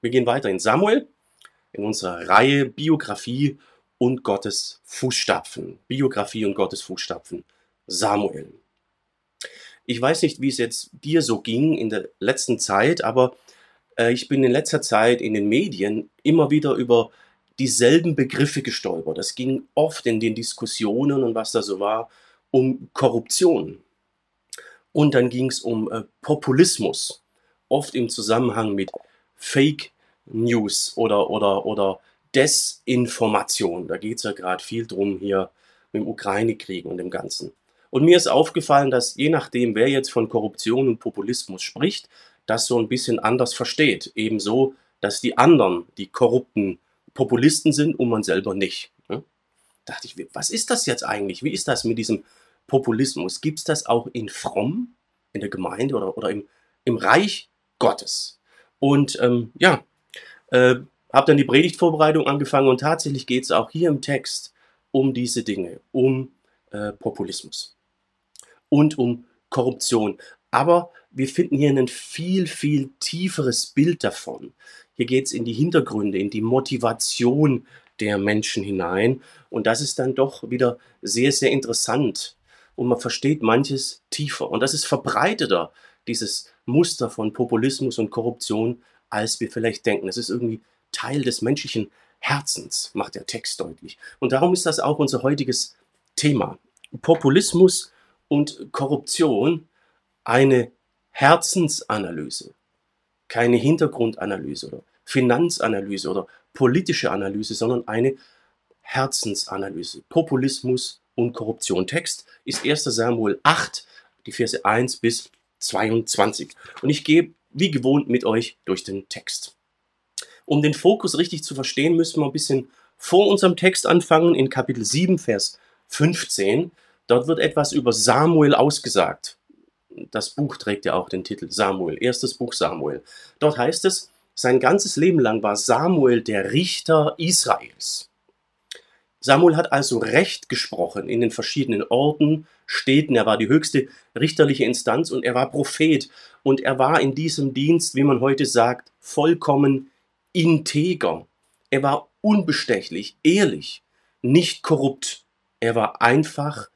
Wir gehen weiter in Samuel, in unserer Reihe Biografie und Gottes Fußstapfen. Biografie und Gottes Fußstapfen. Samuel. Ich weiß nicht, wie es jetzt dir so ging in der letzten Zeit, aber äh, ich bin in letzter Zeit in den Medien immer wieder über dieselben Begriffe gestolpert. Es ging oft in den Diskussionen und was da so war, um Korruption. Und dann ging es um äh, Populismus, oft im Zusammenhang mit Fake News oder, oder, oder Desinformation. Da geht es ja gerade viel drum hier mit dem Ukraine-Krieg und dem Ganzen. Und mir ist aufgefallen, dass je nachdem, wer jetzt von Korruption und Populismus spricht, das so ein bisschen anders versteht. Ebenso, dass die anderen die korrupten Populisten sind und man selber nicht. Ne? dachte ich, was ist das jetzt eigentlich? Wie ist das mit diesem Populismus? Gibt es das auch in Fromm, in der Gemeinde oder, oder im, im Reich Gottes? Und ähm, ja, äh, habe dann die Predigtvorbereitung angefangen und tatsächlich geht es auch hier im Text um diese Dinge, um äh, Populismus und um Korruption. Aber wir finden hier ein viel, viel tieferes Bild davon. Hier geht es in die Hintergründe, in die Motivation der Menschen hinein. Und das ist dann doch wieder sehr, sehr interessant. Und man versteht manches tiefer. Und das ist verbreiteter, dieses Muster von Populismus und Korruption, als wir vielleicht denken. Es ist irgendwie Teil des menschlichen Herzens, macht der Text deutlich. Und darum ist das auch unser heutiges Thema. Populismus und Korruption eine Herzensanalyse, keine Hintergrundanalyse oder Finanzanalyse oder politische Analyse, sondern eine Herzensanalyse. Populismus und Korruption. Text ist 1. Samuel 8, die Verse 1 bis 22. Und ich gehe wie gewohnt mit euch durch den Text. Um den Fokus richtig zu verstehen, müssen wir ein bisschen vor unserem Text anfangen, in Kapitel 7, Vers 15. Dort wird etwas über Samuel ausgesagt. Das Buch trägt ja auch den Titel Samuel, erstes Buch Samuel. Dort heißt es, sein ganzes Leben lang war Samuel der Richter Israels. Samuel hat also Recht gesprochen in den verschiedenen Orten, Städten. Er war die höchste richterliche Instanz und er war Prophet. Und er war in diesem Dienst, wie man heute sagt, vollkommen integer. Er war unbestechlich, ehrlich, nicht korrupt. Er war einfach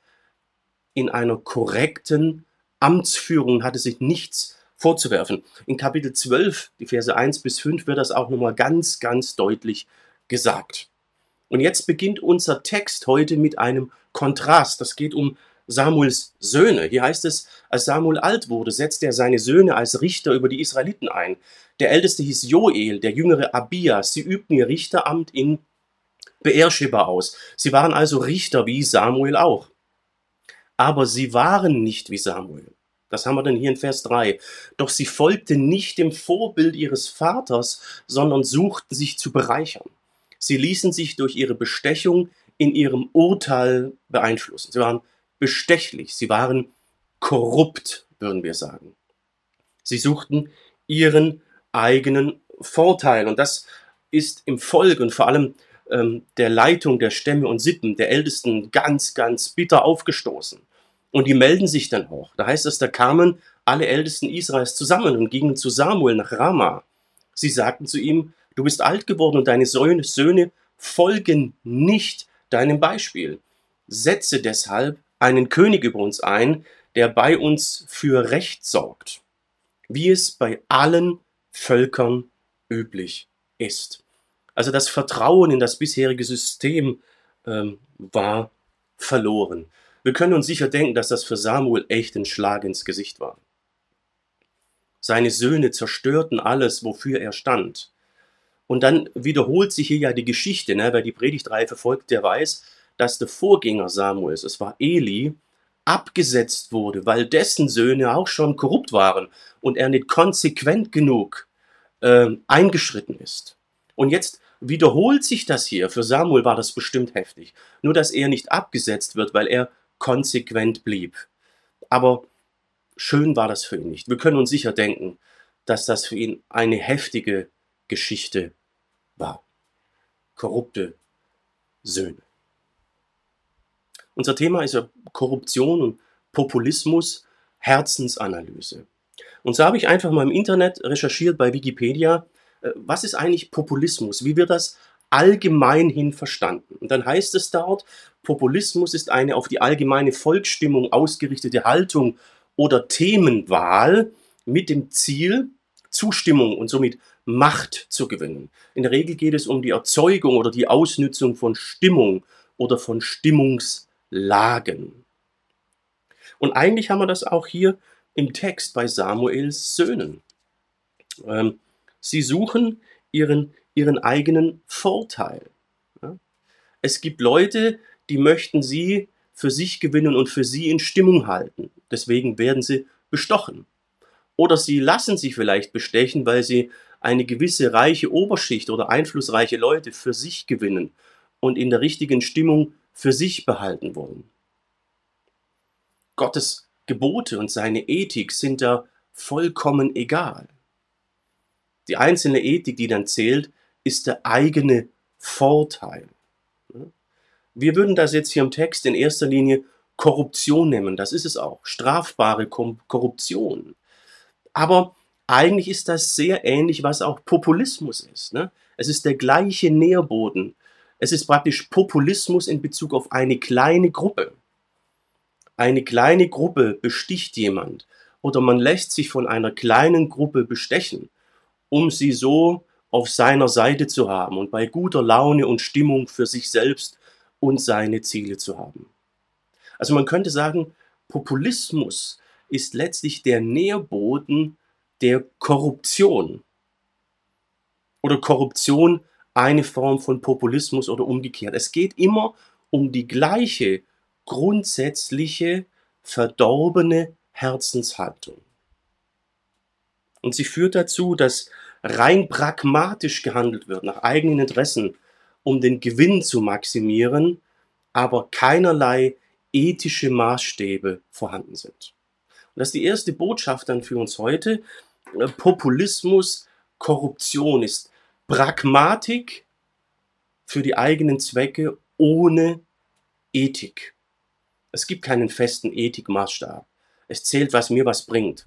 in einer korrekten Amtsführung, hatte sich nichts vorzuwerfen. In Kapitel 12, die Verse 1 bis 5, wird das auch nochmal ganz, ganz deutlich gesagt. Und jetzt beginnt unser Text heute mit einem Kontrast. Das geht um Samuels Söhne. Hier heißt es, als Samuel alt wurde, setzte er seine Söhne als Richter über die Israeliten ein. Der älteste hieß Joel, der jüngere Abia. Sie übten ihr Richteramt in Beersheba aus. Sie waren also Richter wie Samuel auch. Aber sie waren nicht wie Samuel. Das haben wir dann hier in Vers 3. Doch sie folgten nicht dem Vorbild ihres Vaters, sondern suchten sich zu bereichern. Sie ließen sich durch ihre Bestechung in ihrem Urteil beeinflussen. Sie waren bestechlich, sie waren korrupt, würden wir sagen. Sie suchten ihren eigenen Vorteil. Und das ist im Volk und vor allem ähm, der Leitung der Stämme und Sippen, der Ältesten, ganz, ganz bitter aufgestoßen. Und die melden sich dann auch. Da heißt es, da kamen alle Ältesten Israels zusammen und gingen zu Samuel nach Rama. Sie sagten zu ihm, du bist alt geworden und deine Söhne folgen nicht deinem Beispiel. Setze deshalb einen König über uns ein, der bei uns für Recht sorgt, wie es bei allen Völkern üblich ist. Also das Vertrauen in das bisherige System ähm, war verloren. Wir können uns sicher denken, dass das für Samuel echt ein Schlag ins Gesicht war. Seine Söhne zerstörten alles, wofür er stand. Und dann wiederholt sich hier ja die Geschichte, ne? wer die Predigtreihe verfolgt, der weiß, dass der Vorgänger Samuels, es war Eli, abgesetzt wurde, weil dessen Söhne auch schon korrupt waren und er nicht konsequent genug äh, eingeschritten ist. Und jetzt wiederholt sich das hier. Für Samuel war das bestimmt heftig. Nur, dass er nicht abgesetzt wird, weil er konsequent blieb. Aber schön war das für ihn nicht. Wir können uns sicher denken, dass das für ihn eine heftige Geschichte war. Korrupte Söhne. Unser Thema ist ja Korruption und Populismus, Herzensanalyse. Und so habe ich einfach mal im Internet recherchiert bei Wikipedia, äh, was ist eigentlich Populismus? Wie wird das allgemein hin verstanden? Und dann heißt es dort, Populismus ist eine auf die allgemeine Volksstimmung ausgerichtete Haltung oder Themenwahl mit dem Ziel, Zustimmung und somit Macht zu gewinnen. In der Regel geht es um die Erzeugung oder die Ausnützung von Stimmung oder von Stimmungslagen. Und eigentlich haben wir das auch hier im Text bei Samuels Söhnen. Ähm, sie suchen ihren, ihren eigenen Vorteil. Ja? Es gibt Leute, die möchten sie für sich gewinnen und für sie in Stimmung halten. Deswegen werden sie bestochen. Oder sie lassen sich vielleicht bestechen, weil sie eine gewisse reiche Oberschicht oder einflussreiche Leute für sich gewinnen und in der richtigen Stimmung für sich behalten wollen. Gottes Gebote und seine Ethik sind da vollkommen egal. Die einzelne Ethik, die dann zählt, ist der eigene Vorteil. Wir würden das jetzt hier im Text in erster Linie Korruption nennen, das ist es auch, strafbare Korruption. Aber eigentlich ist das sehr ähnlich, was auch Populismus ist. Ne? Es ist der gleiche Nährboden. Es ist praktisch Populismus in Bezug auf eine kleine Gruppe. Eine kleine Gruppe besticht jemand oder man lässt sich von einer kleinen Gruppe bestechen, um sie so auf seiner Seite zu haben und bei guter Laune und Stimmung für sich selbst und seine Ziele zu haben. Also man könnte sagen, Populismus ist letztlich der Nährboden der Korruption. Oder Korruption eine Form von Populismus oder umgekehrt. Es geht immer um die gleiche grundsätzliche, verdorbene Herzenshaltung. Und sie führt dazu, dass rein pragmatisch gehandelt wird, nach eigenen Interessen, um den Gewinn zu maximieren, aber keinerlei ethische Maßstäbe vorhanden sind. Und das ist die erste Botschaft dann für uns heute. Populismus, Korruption ist Pragmatik für die eigenen Zwecke ohne Ethik. Es gibt keinen festen Ethikmaßstab. Es zählt, was mir was bringt.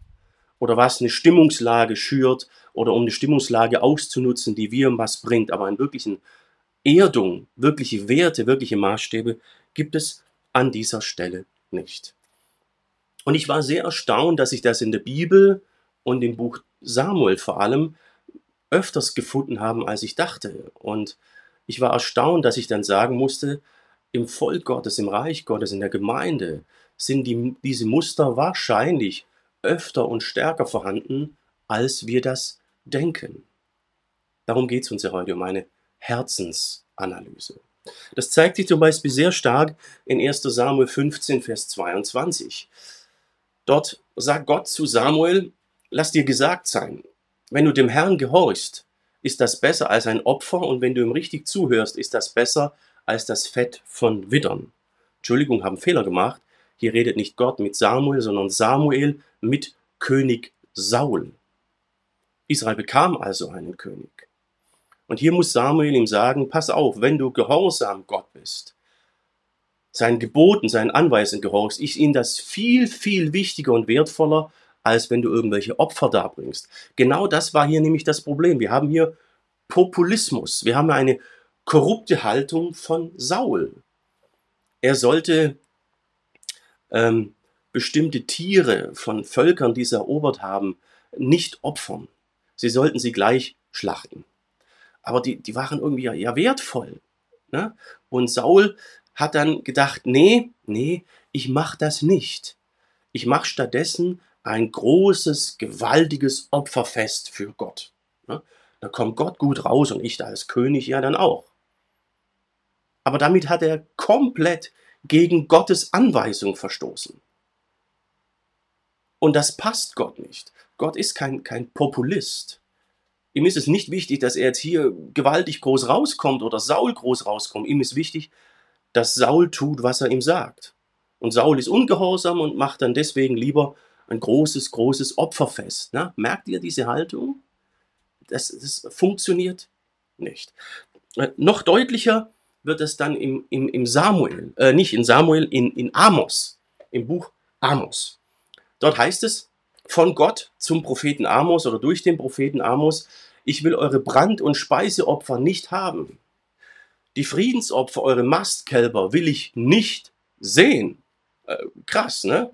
Oder was eine Stimmungslage schürt oder um eine Stimmungslage auszunutzen, die wir was bringt. Aber einen wirklichen Erdung, wirkliche Werte, wirkliche Maßstäbe gibt es an dieser Stelle nicht. Und ich war sehr erstaunt, dass ich das in der Bibel und im Buch Samuel vor allem öfters gefunden habe, als ich dachte. Und ich war erstaunt, dass ich dann sagen musste, im Volk Gottes, im Reich Gottes, in der Gemeinde sind die, diese Muster wahrscheinlich öfter und stärker vorhanden, als wir das denken. Darum geht es uns ja heute um eine Herzensanalyse. Das zeigt sich zum Beispiel sehr stark in 1 Samuel 15, Vers 22. Dort sagt Gott zu Samuel, lass dir gesagt sein, wenn du dem Herrn gehorchst, ist das besser als ein Opfer und wenn du ihm richtig zuhörst, ist das besser als das Fett von Widdern. Entschuldigung, haben Fehler gemacht. Hier redet nicht Gott mit Samuel, sondern Samuel mit König Saul. Israel bekam also einen König. Und hier muss Samuel ihm sagen, pass auf, wenn du gehorsam Gott bist, seinen Geboten, seinen Anweisungen gehorchst, ist ihnen das viel, viel wichtiger und wertvoller, als wenn du irgendwelche Opfer darbringst. Genau das war hier nämlich das Problem. Wir haben hier Populismus. Wir haben eine korrupte Haltung von Saul. Er sollte ähm, bestimmte Tiere von Völkern, die sie erobert haben, nicht opfern. Sie sollten sie gleich schlachten. Aber die, die waren irgendwie ja, ja wertvoll. Ne? Und Saul hat dann gedacht, nee, nee, ich mache das nicht. Ich mache stattdessen ein großes, gewaltiges Opferfest für Gott. Da kommt Gott gut raus und ich da als König ja dann auch. Aber damit hat er komplett gegen Gottes Anweisung verstoßen. Und das passt Gott nicht. Gott ist kein, kein Populist. Ihm ist es nicht wichtig, dass er jetzt hier gewaltig groß rauskommt oder Saul groß rauskommt. Ihm ist wichtig, dass Saul tut, was er ihm sagt. Und Saul ist ungehorsam und macht dann deswegen lieber ein großes, großes Opferfest. Na, merkt ihr diese Haltung? Das, das funktioniert nicht. Äh, noch deutlicher wird es dann im, im, im Samuel, äh, nicht in Samuel, in, in Amos, im Buch Amos. Dort heißt es, von Gott zum Propheten Amos oder durch den Propheten Amos, Ich will eure Brand- und Speiseopfer nicht haben. Die Friedensopfer, eure Mastkälber will ich nicht sehen. Äh, krass, ne?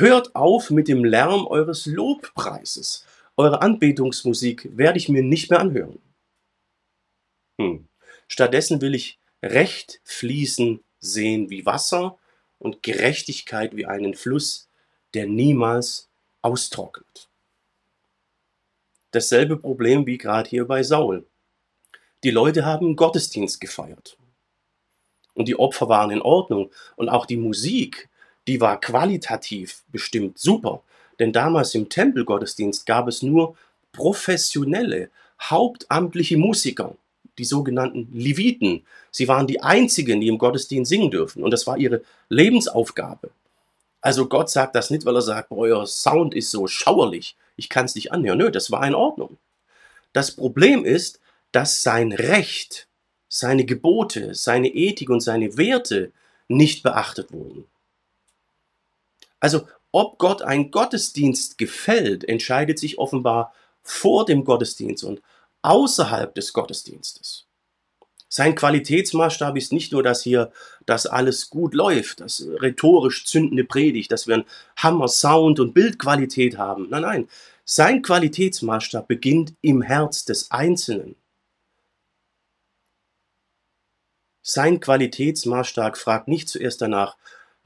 Hört auf mit dem Lärm eures Lobpreises. Eure Anbetungsmusik werde ich mir nicht mehr anhören. Hm. Stattdessen will ich Recht fließen sehen wie Wasser und Gerechtigkeit wie einen Fluss, der niemals austrocknet. Dasselbe Problem wie gerade hier bei Saul. Die Leute haben Gottesdienst gefeiert. Und die Opfer waren in Ordnung. Und auch die Musik, die war qualitativ bestimmt super. Denn damals im Tempelgottesdienst gab es nur professionelle, hauptamtliche Musiker, die sogenannten Leviten. Sie waren die einzigen, die im Gottesdienst singen dürfen. Und das war ihre Lebensaufgabe. Also Gott sagt das nicht, weil er sagt, euer Sound ist so schauerlich, ich kann es nicht anhören. Nö, das war in Ordnung. Das Problem ist, dass sein Recht, seine Gebote, seine Ethik und seine Werte nicht beachtet wurden. Also ob Gott ein Gottesdienst gefällt, entscheidet sich offenbar vor dem Gottesdienst und außerhalb des Gottesdienstes. Sein Qualitätsmaßstab ist nicht nur, dass hier das alles gut läuft, das rhetorisch zündende Predigt, dass wir einen Hammer Sound und Bildqualität haben. Nein, nein. Sein Qualitätsmaßstab beginnt im Herz des Einzelnen. Sein Qualitätsmaßstab fragt nicht zuerst danach,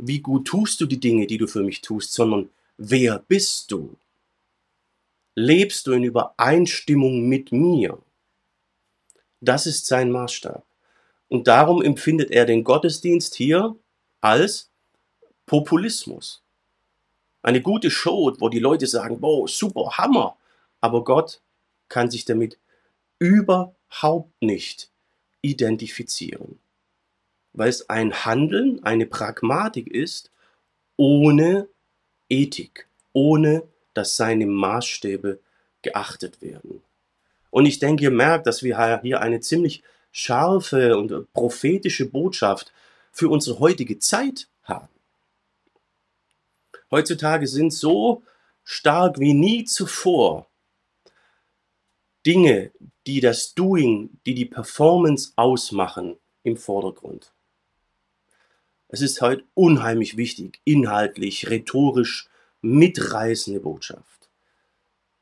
wie gut tust du die Dinge, die du für mich tust, sondern wer bist du? Lebst du in Übereinstimmung mit mir? Das ist sein Maßstab. Und darum empfindet er den Gottesdienst hier als Populismus. Eine gute Show, wo die Leute sagen, boah, super, Hammer. Aber Gott kann sich damit überhaupt nicht identifizieren. Weil es ein Handeln, eine Pragmatik ist, ohne Ethik, ohne dass seine Maßstäbe geachtet werden. Und ich denke, ihr merkt, dass wir hier eine ziemlich scharfe und prophetische Botschaft für unsere heutige Zeit haben. Heutzutage sind so stark wie nie zuvor Dinge, die das Doing, die die Performance ausmachen, im Vordergrund. Es ist heute unheimlich wichtig, inhaltlich, rhetorisch mitreißende Botschaft.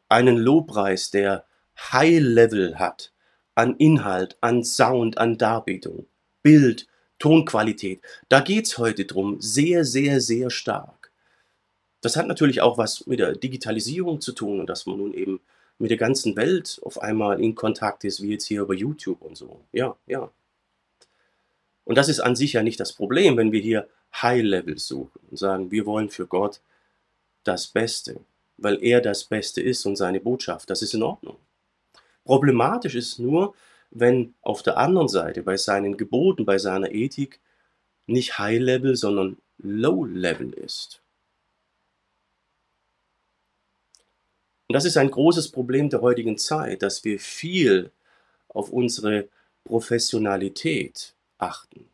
Einen Lobpreis, der High Level hat an Inhalt, an Sound, an Darbietung, Bild, Tonqualität. Da geht's heute drum, sehr, sehr, sehr stark. Das hat natürlich auch was mit der Digitalisierung zu tun und dass man nun eben mit der ganzen Welt auf einmal in Kontakt ist, wie jetzt hier über YouTube und so. Ja, ja. Und das ist an sich ja nicht das Problem, wenn wir hier High Level suchen und sagen, wir wollen für Gott das Beste, weil er das Beste ist und seine Botschaft. Das ist in Ordnung. Problematisch ist nur, wenn auf der anderen Seite bei seinen Geboten, bei seiner Ethik nicht High Level, sondern Low Level ist. Und das ist ein großes Problem der heutigen Zeit, dass wir viel auf unsere Professionalität achten.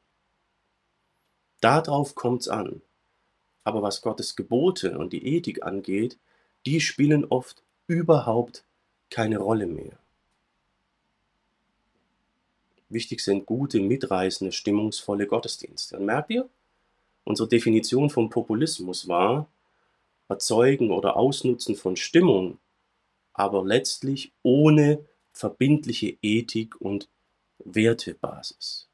Darauf kommt es an. Aber was Gottes Gebote und die Ethik angeht, die spielen oft überhaupt keine Rolle mehr. Wichtig sind gute, mitreißende, stimmungsvolle Gottesdienste. Und merkt ihr? Unsere Definition von Populismus war Erzeugen oder Ausnutzen von Stimmung, aber letztlich ohne verbindliche Ethik und Wertebasis.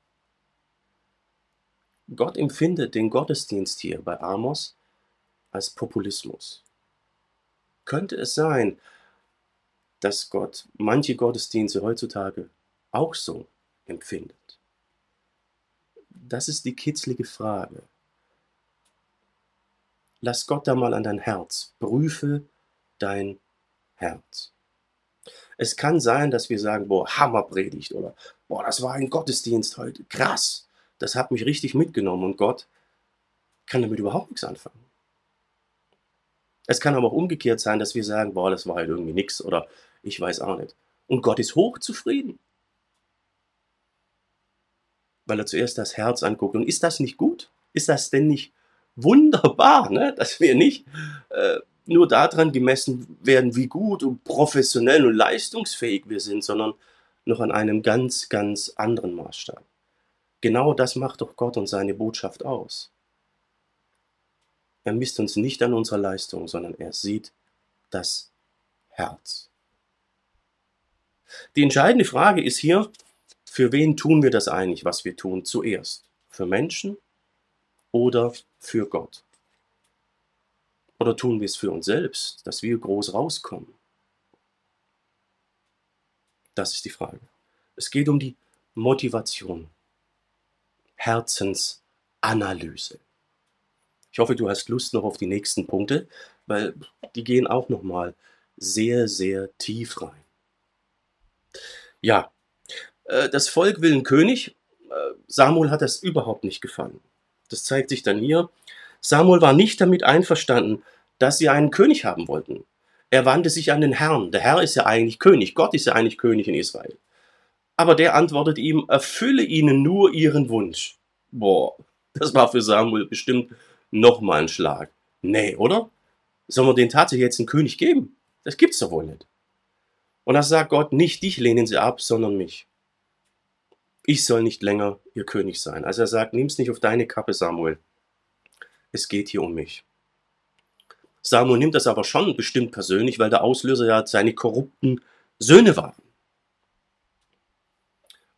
Gott empfindet den Gottesdienst hier bei Amos als Populismus. Könnte es sein, dass Gott manche Gottesdienste heutzutage auch so empfindet? Das ist die kitzlige Frage. Lass Gott da mal an dein Herz. Prüfe dein Herz. Es kann sein, dass wir sagen, boah, Hammerpredigt oder boah, das war ein Gottesdienst heute. Krass. Das hat mich richtig mitgenommen und Gott kann damit überhaupt nichts anfangen. Es kann aber auch umgekehrt sein, dass wir sagen, boah, das war halt irgendwie nichts oder ich weiß auch nicht. Und Gott ist hochzufrieden weil er zuerst das Herz anguckt. Und ist das nicht gut? Ist das denn nicht wunderbar, ne? dass wir nicht äh, nur daran gemessen werden, wie gut und professionell und leistungsfähig wir sind, sondern noch an einem ganz, ganz anderen Maßstab. Genau das macht doch Gott und seine Botschaft aus. Er misst uns nicht an unserer Leistung, sondern er sieht das Herz. Die entscheidende Frage ist hier, für wen tun wir das eigentlich, was wir tun, zuerst? Für Menschen oder für Gott? Oder tun wir es für uns selbst, dass wir groß rauskommen? Das ist die Frage. Es geht um die Motivation, Herzensanalyse. Ich hoffe, du hast Lust noch auf die nächsten Punkte, weil die gehen auch noch mal sehr, sehr tief rein. Ja, äh, das Volk will einen König. Äh, Samuel hat das überhaupt nicht gefallen. Das zeigt sich dann hier. Samuel war nicht damit einverstanden, dass sie einen König haben wollten. Er wandte sich an den Herrn. Der Herr ist ja eigentlich König. Gott ist ja eigentlich König in Israel. Aber der antwortet ihm, erfülle ihnen nur ihren Wunsch. Boah, das war für Samuel bestimmt nochmal ein Schlag. Nee, oder? Sollen wir den tatsächlich jetzt einen König geben? Das gibt's doch wohl nicht. Und da sagt Gott, nicht dich lehnen sie ab, sondern mich ich soll nicht länger ihr König sein. Also er sagt, nimm's nicht auf deine Kappe, Samuel. Es geht hier um mich. Samuel nimmt das aber schon bestimmt persönlich, weil der Auslöser ja seine korrupten Söhne waren.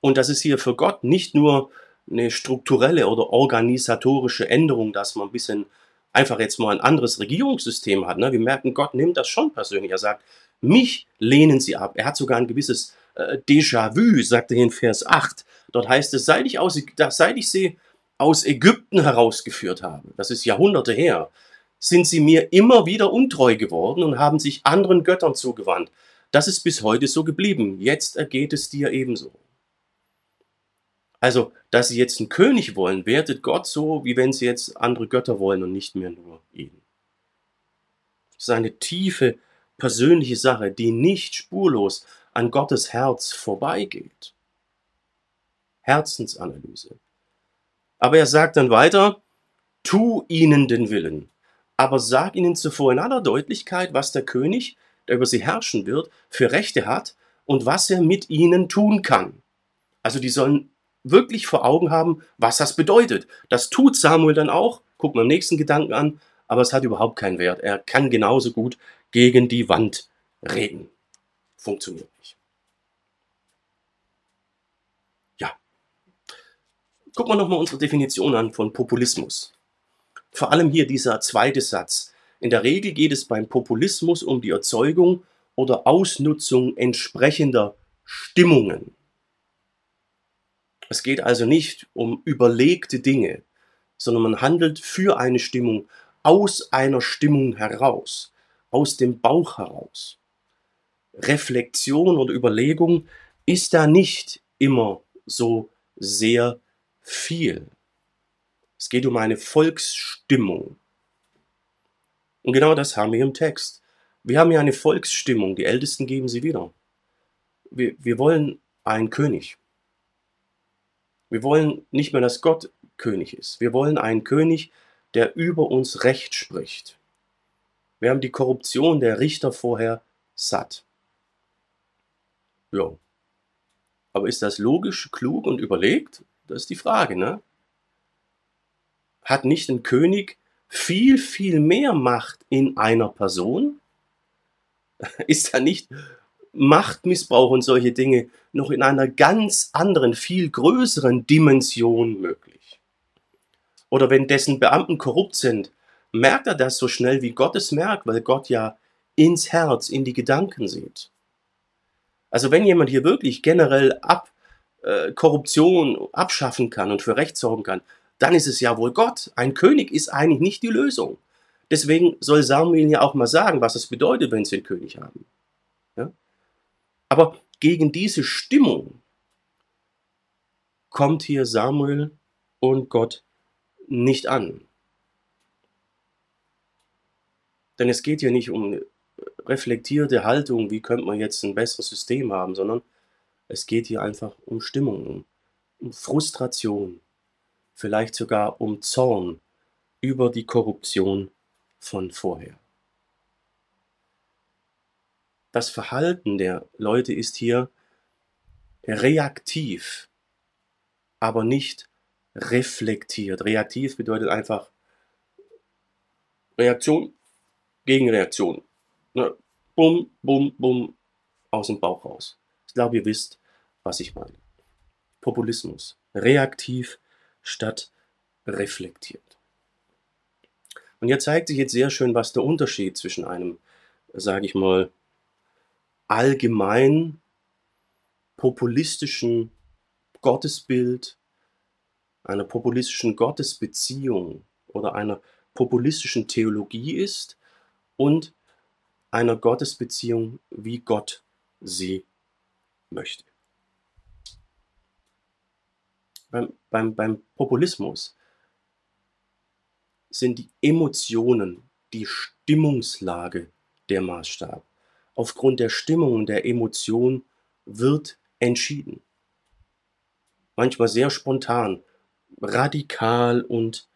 Und das ist hier für Gott nicht nur eine strukturelle oder organisatorische Änderung, dass man ein bisschen einfach jetzt mal ein anderes Regierungssystem hat. Ne? Wir merken, Gott nimmt das schon persönlich. Er sagt, mich lehnen sie ab. Er hat sogar ein gewisses äh, Déjà-vu, sagt er in Vers 8. Dort heißt es, seit ich, aus, seit ich sie aus Ägypten herausgeführt habe, das ist Jahrhunderte her, sind sie mir immer wieder untreu geworden und haben sich anderen Göttern zugewandt. Das ist bis heute so geblieben. Jetzt ergeht es dir ebenso. Also, dass sie jetzt einen König wollen, wertet Gott so, wie wenn sie jetzt andere Götter wollen und nicht mehr nur ihn. Das ist eine tiefe persönliche Sache, die nicht spurlos an Gottes Herz vorbeigeht. Herzensanalyse. Aber er sagt dann weiter, tu ihnen den Willen, aber sag ihnen zuvor in aller Deutlichkeit, was der König, der über sie herrschen wird, für Rechte hat und was er mit ihnen tun kann. Also die sollen wirklich vor Augen haben, was das bedeutet. Das tut Samuel dann auch, guck mal im nächsten Gedanken an, aber es hat überhaupt keinen Wert. Er kann genauso gut gegen die Wand reden. Funktioniert nicht. Gucken wir nochmal unsere Definition an von Populismus. Vor allem hier dieser zweite Satz. In der Regel geht es beim Populismus um die Erzeugung oder Ausnutzung entsprechender Stimmungen. Es geht also nicht um überlegte Dinge, sondern man handelt für eine Stimmung, aus einer Stimmung heraus, aus dem Bauch heraus. Reflexion oder Überlegung ist da nicht immer so sehr viel. Es geht um eine Volksstimmung. Und genau das haben wir im Text. Wir haben hier eine Volksstimmung, die Ältesten geben sie wieder. Wir, wir wollen einen König. Wir wollen nicht mehr, dass Gott König ist. Wir wollen einen König, der über uns Recht spricht. Wir haben die Korruption der Richter vorher satt. Ja. Aber ist das logisch, klug und überlegt? Das ist die Frage, ne? Hat nicht ein König viel, viel mehr Macht in einer Person? Ist da nicht Machtmissbrauch und solche Dinge noch in einer ganz anderen, viel größeren Dimension möglich? Oder wenn dessen Beamten korrupt sind, merkt er das so schnell, wie Gott es merkt, weil Gott ja ins Herz, in die Gedanken sieht. Also wenn jemand hier wirklich generell ab äh, Korruption abschaffen kann und für Recht sorgen kann, dann ist es ja wohl Gott. Ein König ist eigentlich nicht die Lösung. Deswegen soll Samuel ja auch mal sagen, was es bedeutet, wenn sie einen König haben. Aber gegen diese Stimmung kommt hier Samuel und Gott nicht an. Denn es geht hier nicht um reflektierte Haltung, wie könnte man jetzt ein besseres System haben, sondern es geht hier einfach um Stimmung, um Frustration, vielleicht sogar um Zorn über die Korruption von vorher. Das Verhalten der Leute ist hier reaktiv, aber nicht reflektiert. Reaktiv bedeutet einfach Reaktion gegen Reaktion. Ne? Bum, bum, bum, aus dem Bauch raus. Ich glaube, ihr wisst, was ich meine. Populismus. Reaktiv statt reflektiert. Und hier zeigt sich jetzt sehr schön, was der Unterschied zwischen einem, sage ich mal, allgemein populistischen Gottesbild, einer populistischen Gottesbeziehung oder einer populistischen Theologie ist und einer Gottesbeziehung, wie Gott sie möchte. Beim, beim, beim Populismus sind die Emotionen, die Stimmungslage der Maßstab. Aufgrund der Stimmung und der Emotion wird entschieden. Manchmal sehr spontan, radikal und,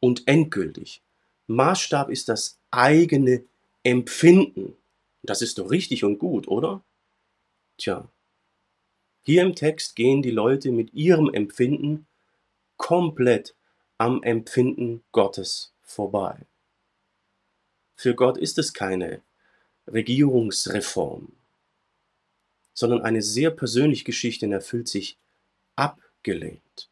und endgültig. Maßstab ist das eigene Empfinden. Das ist doch richtig und gut, oder? Tja, hier im Text gehen die Leute mit ihrem Empfinden komplett am Empfinden Gottes vorbei. Für Gott ist es keine Regierungsreform, sondern eine sehr persönliche Geschichte und er fühlt sich abgelehnt.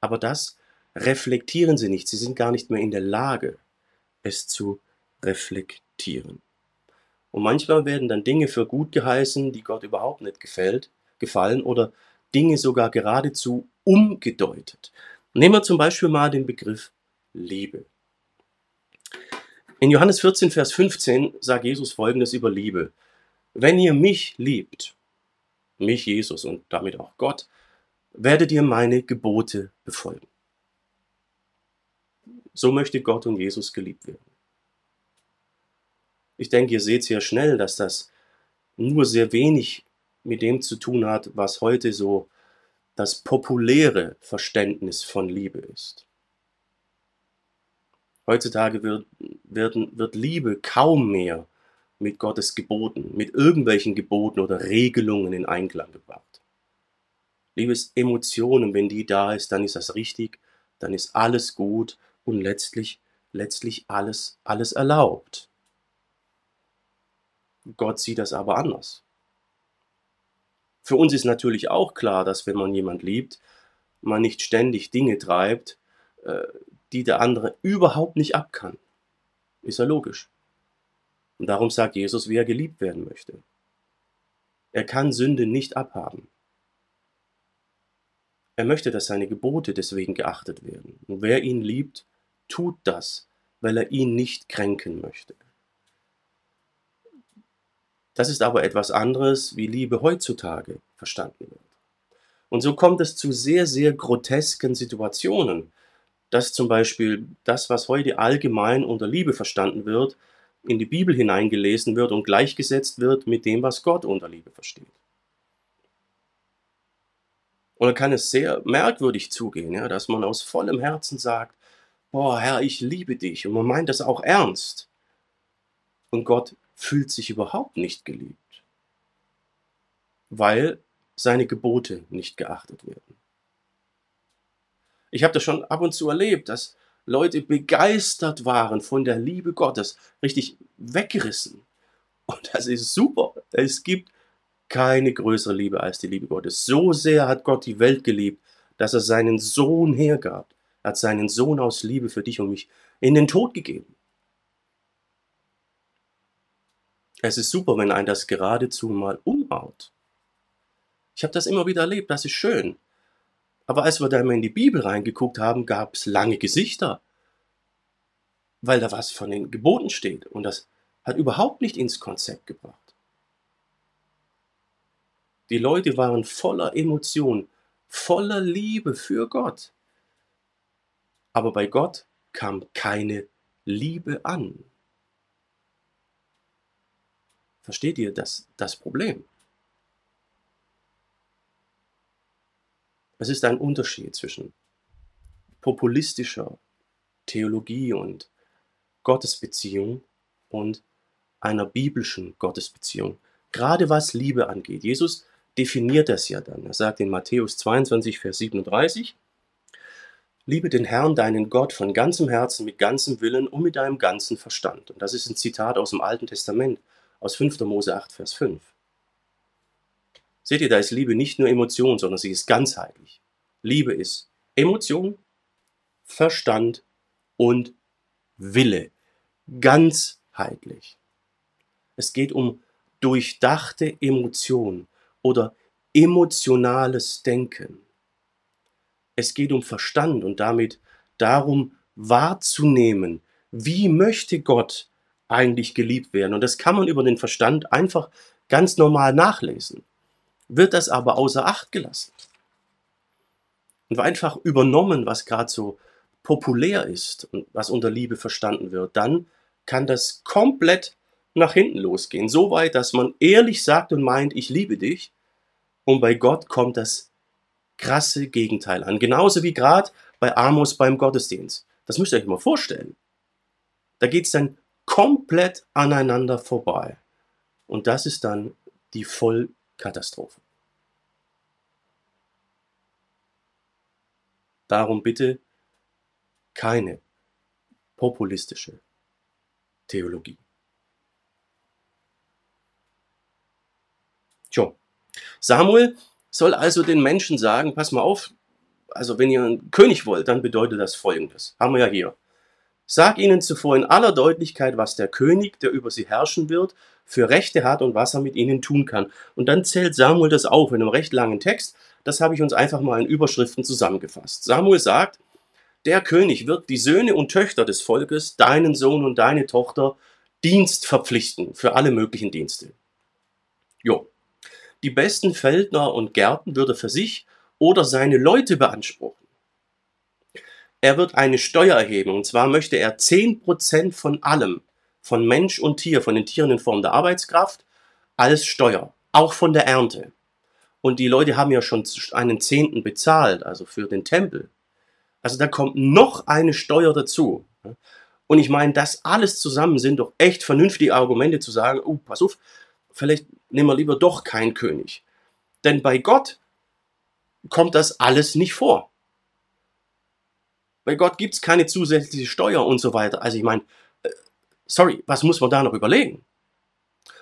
Aber das reflektieren sie nicht, sie sind gar nicht mehr in der Lage, es zu reflektieren. Und manchmal werden dann Dinge für gut geheißen, die Gott überhaupt nicht gefällt, gefallen oder Dinge sogar geradezu umgedeutet. Nehmen wir zum Beispiel mal den Begriff Liebe. In Johannes 14, Vers 15 sagt Jesus folgendes über Liebe. Wenn ihr mich liebt, mich Jesus und damit auch Gott, werdet ihr meine Gebote befolgen. So möchte Gott und Jesus geliebt werden. Ich denke, ihr seht sehr schnell, dass das nur sehr wenig mit dem zu tun hat, was heute so das populäre Verständnis von Liebe ist. Heutzutage wird, wird, wird Liebe kaum mehr mit Gottes Geboten, mit irgendwelchen Geboten oder Regelungen in Einklang gebracht. Liebe ist Emotionen, wenn die da ist, dann ist das richtig, dann ist alles gut und letztlich, letztlich alles, alles erlaubt. Gott sieht das aber anders. Für uns ist natürlich auch klar, dass wenn man jemand liebt, man nicht ständig Dinge treibt, äh, die der andere überhaupt nicht abkann. Ist ja logisch. Und darum sagt Jesus, wie er geliebt werden möchte. Er kann Sünde nicht abhaben. Er möchte, dass seine Gebote deswegen geachtet werden. Und wer ihn liebt, tut das, weil er ihn nicht kränken möchte. Das ist aber etwas anderes, wie Liebe heutzutage verstanden wird. Und so kommt es zu sehr, sehr grotesken Situationen, dass zum Beispiel das, was heute allgemein unter Liebe verstanden wird, in die Bibel hineingelesen wird und gleichgesetzt wird mit dem, was Gott unter Liebe versteht. Und da kann es sehr merkwürdig zugehen, ja, dass man aus vollem Herzen sagt, boah Herr, ich liebe dich. Und man meint das auch ernst. Und Gott fühlt sich überhaupt nicht geliebt, weil seine Gebote nicht geachtet werden. Ich habe das schon ab und zu erlebt, dass Leute begeistert waren von der Liebe Gottes, richtig weggerissen. Und das ist super. Es gibt keine größere Liebe als die Liebe Gottes. So sehr hat Gott die Welt geliebt, dass er seinen Sohn hergab. Er hat seinen Sohn aus Liebe für dich und mich in den Tod gegeben. Es ist super, wenn ein das geradezu mal umhaut. Ich habe das immer wieder erlebt, das ist schön. Aber als wir da mal in die Bibel reingeguckt haben, gab es lange Gesichter, weil da was von den Geboten steht. Und das hat überhaupt nicht ins Konzept gebracht. Die Leute waren voller Emotion, voller Liebe für Gott. Aber bei Gott kam keine Liebe an. Versteht ihr das, das Problem? Es ist ein Unterschied zwischen populistischer Theologie und Gottesbeziehung und einer biblischen Gottesbeziehung. Gerade was Liebe angeht. Jesus definiert das ja dann. Er sagt in Matthäus 22, Vers 37, Liebe den Herrn, deinen Gott, von ganzem Herzen, mit ganzem Willen und mit deinem ganzen Verstand. Und das ist ein Zitat aus dem Alten Testament, aus 5. Mose 8, Vers 5. Seht ihr, da ist Liebe nicht nur Emotion, sondern sie ist ganzheitlich. Liebe ist Emotion, Verstand und Wille. Ganzheitlich. Es geht um durchdachte Emotion oder emotionales Denken. Es geht um Verstand und damit darum wahrzunehmen, wie möchte Gott eigentlich geliebt werden. Und das kann man über den Verstand einfach ganz normal nachlesen. Wird das aber außer Acht gelassen und einfach übernommen, was gerade so populär ist und was unter Liebe verstanden wird, dann kann das komplett nach hinten losgehen. So weit, dass man ehrlich sagt und meint, ich liebe dich. Und bei Gott kommt das krasse Gegenteil an. Genauso wie gerade bei Amos beim Gottesdienst. Das müsst ihr euch mal vorstellen. Da geht es dann komplett aneinander vorbei. Und das ist dann die Vollkatastrophe. Darum bitte keine populistische Theologie. Tja, Samuel soll also den Menschen sagen, pass mal auf, also wenn ihr einen König wollt, dann bedeutet das folgendes. Haben wir ja hier. Sag ihnen zuvor in aller Deutlichkeit, was der König, der über sie herrschen wird, für Rechte hat und was er mit ihnen tun kann. Und dann zählt Samuel das auf in einem recht langen Text. Das habe ich uns einfach mal in Überschriften zusammengefasst. Samuel sagt, der König wird die Söhne und Töchter des Volkes, deinen Sohn und deine Tochter, Dienst verpflichten für alle möglichen Dienste. Jo. Die besten Feldner und Gärten würde für sich oder seine Leute beanspruchen. Er wird eine Steuer erheben, und zwar möchte er 10% von allem, von Mensch und Tier, von den Tieren in Form der Arbeitskraft, als Steuer, auch von der Ernte. Und die Leute haben ja schon einen Zehnten bezahlt, also für den Tempel. Also da kommt noch eine Steuer dazu. Und ich meine, das alles zusammen sind doch echt vernünftige Argumente zu sagen, oh, pass auf, vielleicht nehmen wir lieber doch keinen König. Denn bei Gott kommt das alles nicht vor. Bei Gott gibt es keine zusätzliche Steuer und so weiter. Also ich meine, sorry, was muss man da noch überlegen?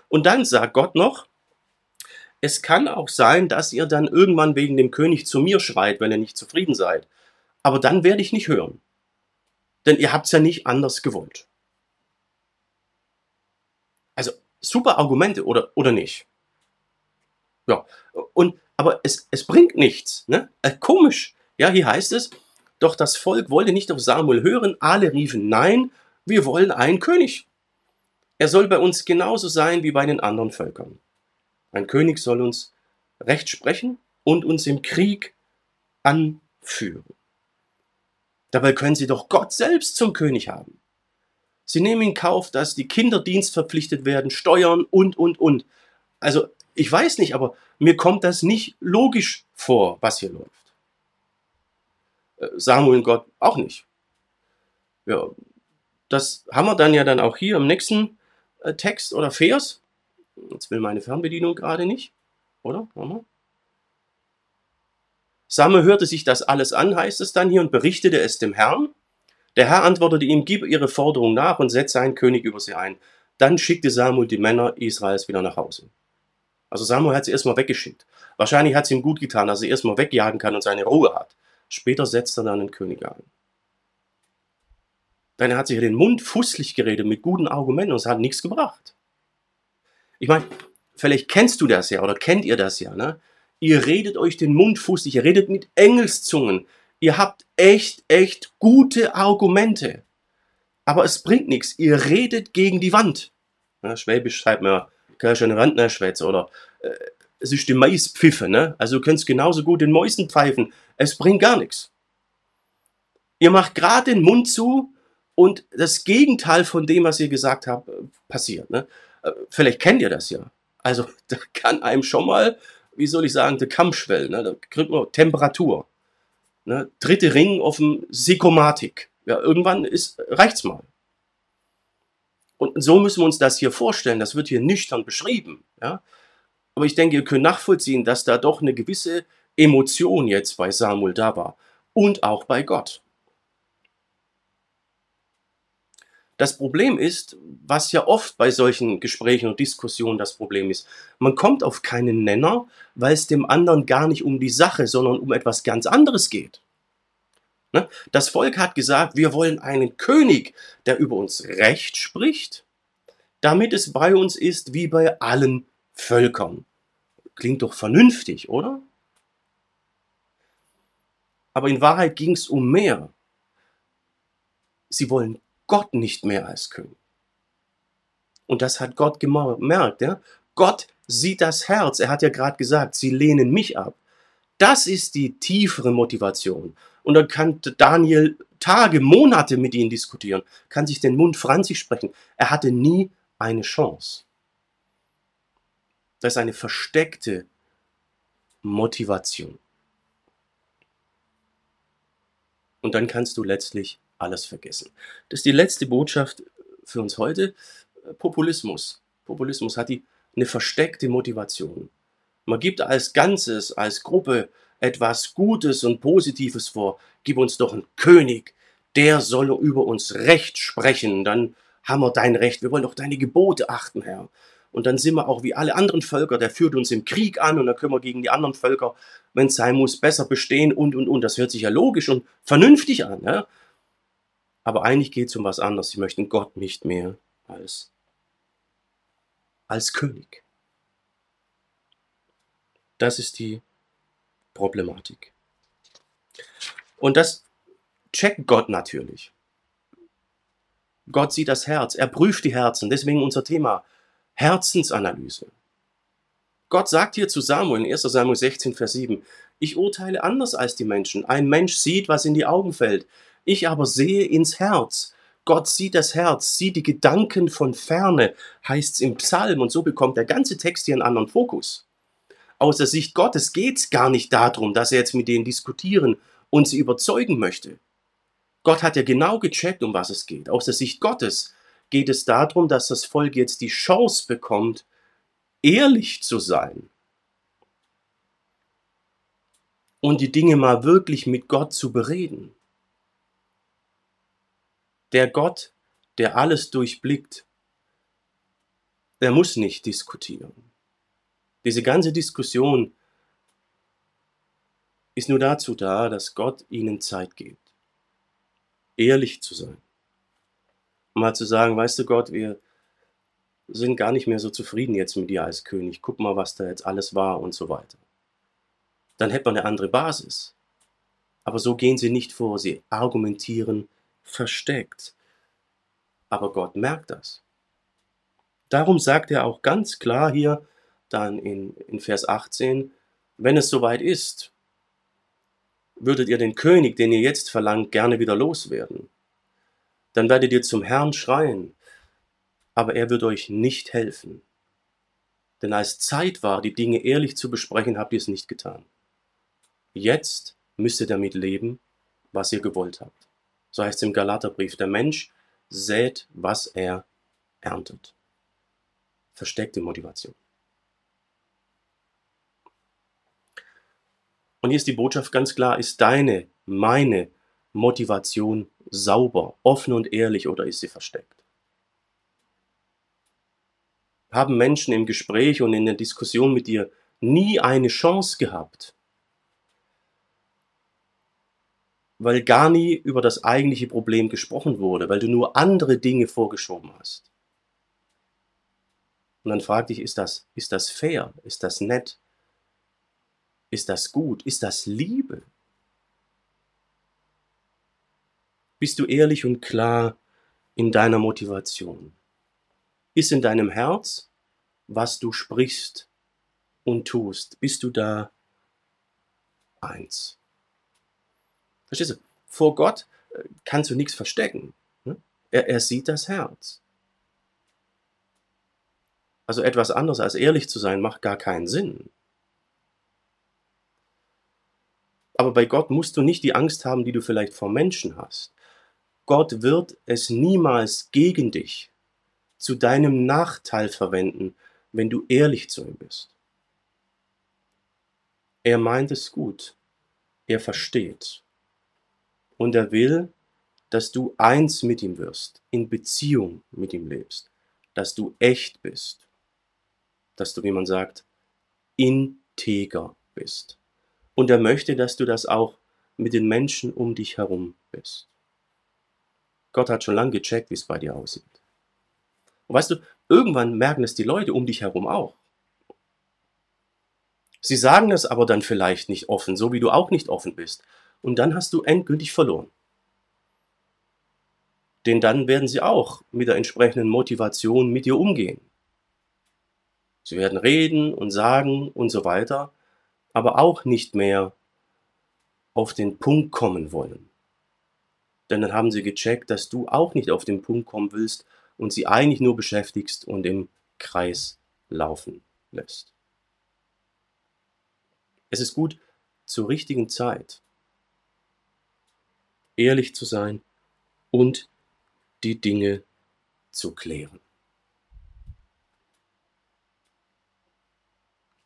Und dann sagt Gott noch, es kann auch sein, dass ihr dann irgendwann wegen dem König zu mir schreit, wenn ihr nicht zufrieden seid. Aber dann werde ich nicht hören. Denn ihr habt es ja nicht anders gewollt. Also super Argumente oder, oder nicht? Ja, und, aber es, es bringt nichts. Ne? Äh, komisch. Ja, hier heißt es, doch das Volk wollte nicht auf Samuel hören, alle riefen, nein, wir wollen einen König. Er soll bei uns genauso sein wie bei den anderen Völkern. Ein König soll uns Recht sprechen und uns im Krieg anführen. Dabei können sie doch Gott selbst zum König haben. Sie nehmen in Kauf, dass die Kinder dienstverpflichtet werden, Steuern und, und, und. Also, ich weiß nicht, aber mir kommt das nicht logisch vor, was hier läuft. Äh, Samuel und Gott auch nicht. Ja, das haben wir dann ja dann auch hier im nächsten äh, Text oder Vers. Jetzt will meine Fernbedienung gerade nicht, oder? Haben Samuel hörte sich das alles an, heißt es dann hier, und berichtete es dem Herrn. Der Herr antwortete ihm, gib ihre Forderung nach und setze einen König über sie ein. Dann schickte Samuel die Männer Israels wieder nach Hause. Also Samuel hat sie erstmal weggeschickt. Wahrscheinlich hat es ihm gut getan, dass er erstmal wegjagen kann und seine Ruhe hat. Später setzt er dann einen König ein. Denn er hat sich den Mund fußlich geredet mit guten Argumenten und es hat nichts gebracht. Ich meine, vielleicht kennst du das ja oder kennt ihr das ja, ne? Ihr redet euch den Mund fußig, ihr redet mit Engelszungen. Ihr habt echt, echt gute Argumente. Aber es bringt nichts. Ihr redet gegen die Wand. Ja, Schwäbisch schreibt man, kann ich eine Wand ne, schwätzen. Oder äh, es ist die Maispfiffe. Ne? Also du könntest genauso gut den Mäusen pfeifen. Es bringt gar nichts. Ihr macht gerade den Mund zu und das Gegenteil von dem, was ihr gesagt habt, passiert. Ne? Äh, vielleicht kennt ihr das ja. Also da kann einem schon mal wie soll ich sagen, der Kampfschwell, ne? da kriegt man Temperatur. Ne? Dritte Ring auf dem Sekomatik. Ja, irgendwann ist, reicht's mal. Und so müssen wir uns das hier vorstellen. Das wird hier nüchtern beschrieben. Ja? Aber ich denke, ihr könnt nachvollziehen, dass da doch eine gewisse Emotion jetzt bei Samuel da war. Und auch bei Gott. Das Problem ist, was ja oft bei solchen Gesprächen und Diskussionen das Problem ist, man kommt auf keinen Nenner, weil es dem anderen gar nicht um die Sache, sondern um etwas ganz anderes geht. Ne? Das Volk hat gesagt, wir wollen einen König, der über uns Recht spricht, damit es bei uns ist wie bei allen Völkern. Klingt doch vernünftig, oder? Aber in Wahrheit ging es um mehr. Sie wollen Gott nicht mehr als König. Und das hat Gott gemerkt. Ja? Gott sieht das Herz. Er hat ja gerade gesagt, sie lehnen mich ab. Das ist die tiefere Motivation. Und dann kann Daniel Tage, Monate mit ihnen diskutieren, kann sich den Mund franzig sprechen. Er hatte nie eine Chance. Das ist eine versteckte Motivation. Und dann kannst du letztlich alles vergessen. Das ist die letzte Botschaft für uns heute. Populismus. Populismus hat die, eine versteckte Motivation. Man gibt als Ganzes, als Gruppe etwas Gutes und Positives vor. Gib uns doch einen König, der soll über uns Recht sprechen. Dann haben wir dein Recht. Wir wollen doch deine Gebote achten, Herr. Und dann sind wir auch wie alle anderen Völker, der führt uns im Krieg an und dann können wir gegen die anderen Völker, wenn es sein muss, besser bestehen und und und. Das hört sich ja logisch und vernünftig an. Ja? Aber eigentlich geht es um was anderes. Sie möchten Gott nicht mehr als, als König. Das ist die Problematik. Und das checkt Gott natürlich. Gott sieht das Herz, er prüft die Herzen. Deswegen unser Thema Herzensanalyse. Gott sagt hier zu Samuel in 1 Samuel 16, Vers 7, ich urteile anders als die Menschen. Ein Mensch sieht, was in die Augen fällt. Ich aber sehe ins Herz. Gott sieht das Herz, sieht die Gedanken von ferne, heißt es im Psalm. Und so bekommt der ganze Text hier einen anderen Fokus. Aus der Sicht Gottes geht es gar nicht darum, dass er jetzt mit denen diskutieren und sie überzeugen möchte. Gott hat ja genau gecheckt, um was es geht. Aus der Sicht Gottes geht es darum, dass das Volk jetzt die Chance bekommt, ehrlich zu sein. Und die Dinge mal wirklich mit Gott zu bereden. Der Gott, der alles durchblickt, der muss nicht diskutieren. Diese ganze Diskussion ist nur dazu da, dass Gott ihnen Zeit gibt, ehrlich zu sein. Mal zu sagen, weißt du Gott, wir sind gar nicht mehr so zufrieden jetzt mit dir als König. Guck mal, was da jetzt alles war und so weiter. Dann hätte man eine andere Basis. Aber so gehen sie nicht vor. Sie argumentieren versteckt. Aber Gott merkt das. Darum sagt er auch ganz klar hier dann in, in Vers 18, wenn es soweit ist, würdet ihr den König, den ihr jetzt verlangt, gerne wieder loswerden. Dann werdet ihr zum Herrn schreien, aber er wird euch nicht helfen. Denn als Zeit war, die Dinge ehrlich zu besprechen, habt ihr es nicht getan. Jetzt müsst ihr damit leben, was ihr gewollt habt. So heißt es im Galaterbrief, der Mensch sät, was er erntet. Versteckte Motivation. Und hier ist die Botschaft ganz klar, ist deine, meine Motivation sauber, offen und ehrlich oder ist sie versteckt? Haben Menschen im Gespräch und in der Diskussion mit dir nie eine Chance gehabt, weil gar nie über das eigentliche Problem gesprochen wurde, weil du nur andere Dinge vorgeschoben hast. Und dann frag dich, ist das, ist das fair? Ist das nett? Ist das gut? Ist das Liebe? Bist du ehrlich und klar in deiner Motivation? Ist in deinem Herz, was du sprichst und tust, bist du da eins? Verstehst du? Vor Gott äh, kannst du nichts verstecken. Ne? Er, er sieht das Herz. Also etwas anderes als ehrlich zu sein, macht gar keinen Sinn. Aber bei Gott musst du nicht die Angst haben, die du vielleicht vor Menschen hast. Gott wird es niemals gegen dich zu deinem Nachteil verwenden, wenn du ehrlich zu ihm bist. Er meint es gut. Er versteht. Und er will, dass du eins mit ihm wirst, in Beziehung mit ihm lebst, dass du echt bist, dass du, wie man sagt, integer bist. Und er möchte, dass du das auch mit den Menschen um dich herum bist. Gott hat schon lange gecheckt, wie es bei dir aussieht. Und weißt du, irgendwann merken es die Leute um dich herum auch. Sie sagen es aber dann vielleicht nicht offen, so wie du auch nicht offen bist. Und dann hast du endgültig verloren. Denn dann werden sie auch mit der entsprechenden Motivation mit dir umgehen. Sie werden reden und sagen und so weiter, aber auch nicht mehr auf den Punkt kommen wollen. Denn dann haben sie gecheckt, dass du auch nicht auf den Punkt kommen willst und sie eigentlich nur beschäftigst und im Kreis laufen lässt. Es ist gut, zur richtigen Zeit ehrlich zu sein und die Dinge zu klären.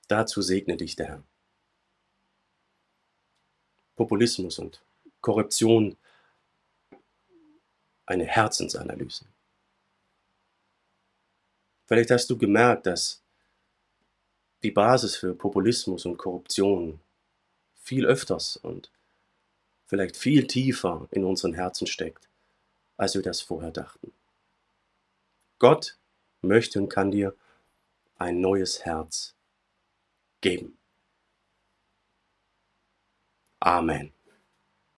Dazu segne dich der Herr. Populismus und Korruption, eine Herzensanalyse. Vielleicht hast du gemerkt, dass die Basis für Populismus und Korruption viel öfters und vielleicht viel tiefer in unseren Herzen steckt, als wir das vorher dachten. Gott möchte und kann dir ein neues Herz geben. Amen.